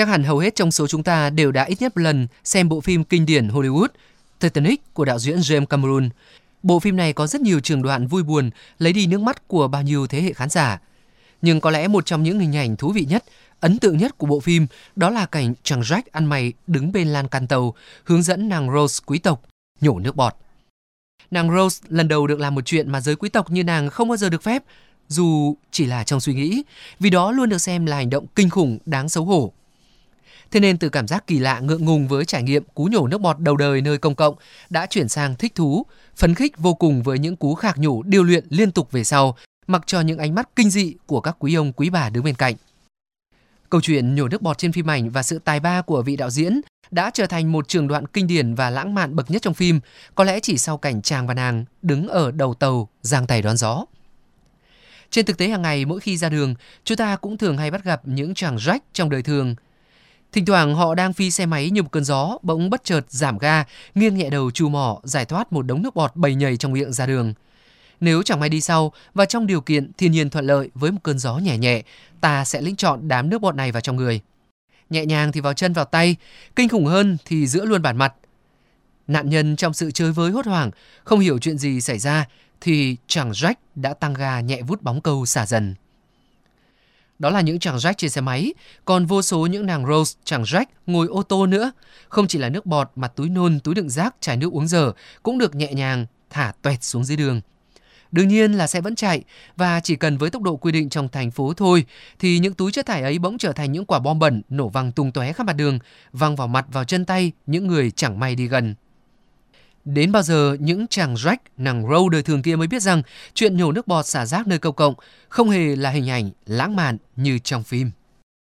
Chắc hẳn hầu hết trong số chúng ta đều đã ít nhất một lần xem bộ phim kinh điển Hollywood Titanic của đạo diễn James Cameron. Bộ phim này có rất nhiều trường đoạn vui buồn, lấy đi nước mắt của bao nhiêu thế hệ khán giả. Nhưng có lẽ một trong những hình ảnh thú vị nhất, ấn tượng nhất của bộ phim đó là cảnh chàng Jack ăn mày đứng bên lan can tàu, hướng dẫn nàng Rose quý tộc nhổ nước bọt. Nàng Rose lần đầu được làm một chuyện mà giới quý tộc như nàng không bao giờ được phép, dù chỉ là trong suy nghĩ, vì đó luôn được xem là hành động kinh khủng đáng xấu hổ. Thế nên từ cảm giác kỳ lạ ngượng ngùng với trải nghiệm cú nhổ nước bọt đầu đời nơi công cộng đã chuyển sang thích thú, phấn khích vô cùng với những cú khạc nhổ điêu luyện liên tục về sau, mặc cho những ánh mắt kinh dị của các quý ông quý bà đứng bên cạnh. Câu chuyện nhổ nước bọt trên phim ảnh và sự tài ba của vị đạo diễn đã trở thành một trường đoạn kinh điển và lãng mạn bậc nhất trong phim, có lẽ chỉ sau cảnh chàng và nàng đứng ở đầu tàu giang tay đón gió. Trên thực tế hàng ngày mỗi khi ra đường, chúng ta cũng thường hay bắt gặp những chàng rách trong đời thường. Thỉnh thoảng họ đang phi xe máy như một cơn gió, bỗng bất chợt giảm ga, nghiêng nhẹ đầu chu mỏ, giải thoát một đống nước bọt bầy nhầy trong miệng ra đường. Nếu chẳng may đi sau và trong điều kiện thiên nhiên thuận lợi với một cơn gió nhẹ nhẹ, ta sẽ lĩnh chọn đám nước bọt này vào trong người. Nhẹ nhàng thì vào chân vào tay, kinh khủng hơn thì giữa luôn bản mặt. Nạn nhân trong sự chơi với hốt hoảng, không hiểu chuyện gì xảy ra thì chàng Jack đã tăng ga nhẹ vút bóng câu xả dần. Đó là những chàng Jack trên xe máy, còn vô số những nàng Rose, chàng Jack ngồi ô tô nữa. Không chỉ là nước bọt mà túi nôn, túi đựng rác, chai nước uống dở cũng được nhẹ nhàng thả tuẹt xuống dưới đường. Đương nhiên là xe vẫn chạy và chỉ cần với tốc độ quy định trong thành phố thôi thì những túi chất thải ấy bỗng trở thành những quả bom bẩn nổ văng tung tóe khắp mặt đường, văng vào mặt vào chân tay những người chẳng may đi gần. Đến bao giờ những chàng rách, nàng râu đời thường kia mới biết rằng chuyện nhổ nước bọt xả rác nơi công cộng không hề là hình ảnh lãng mạn như trong phim.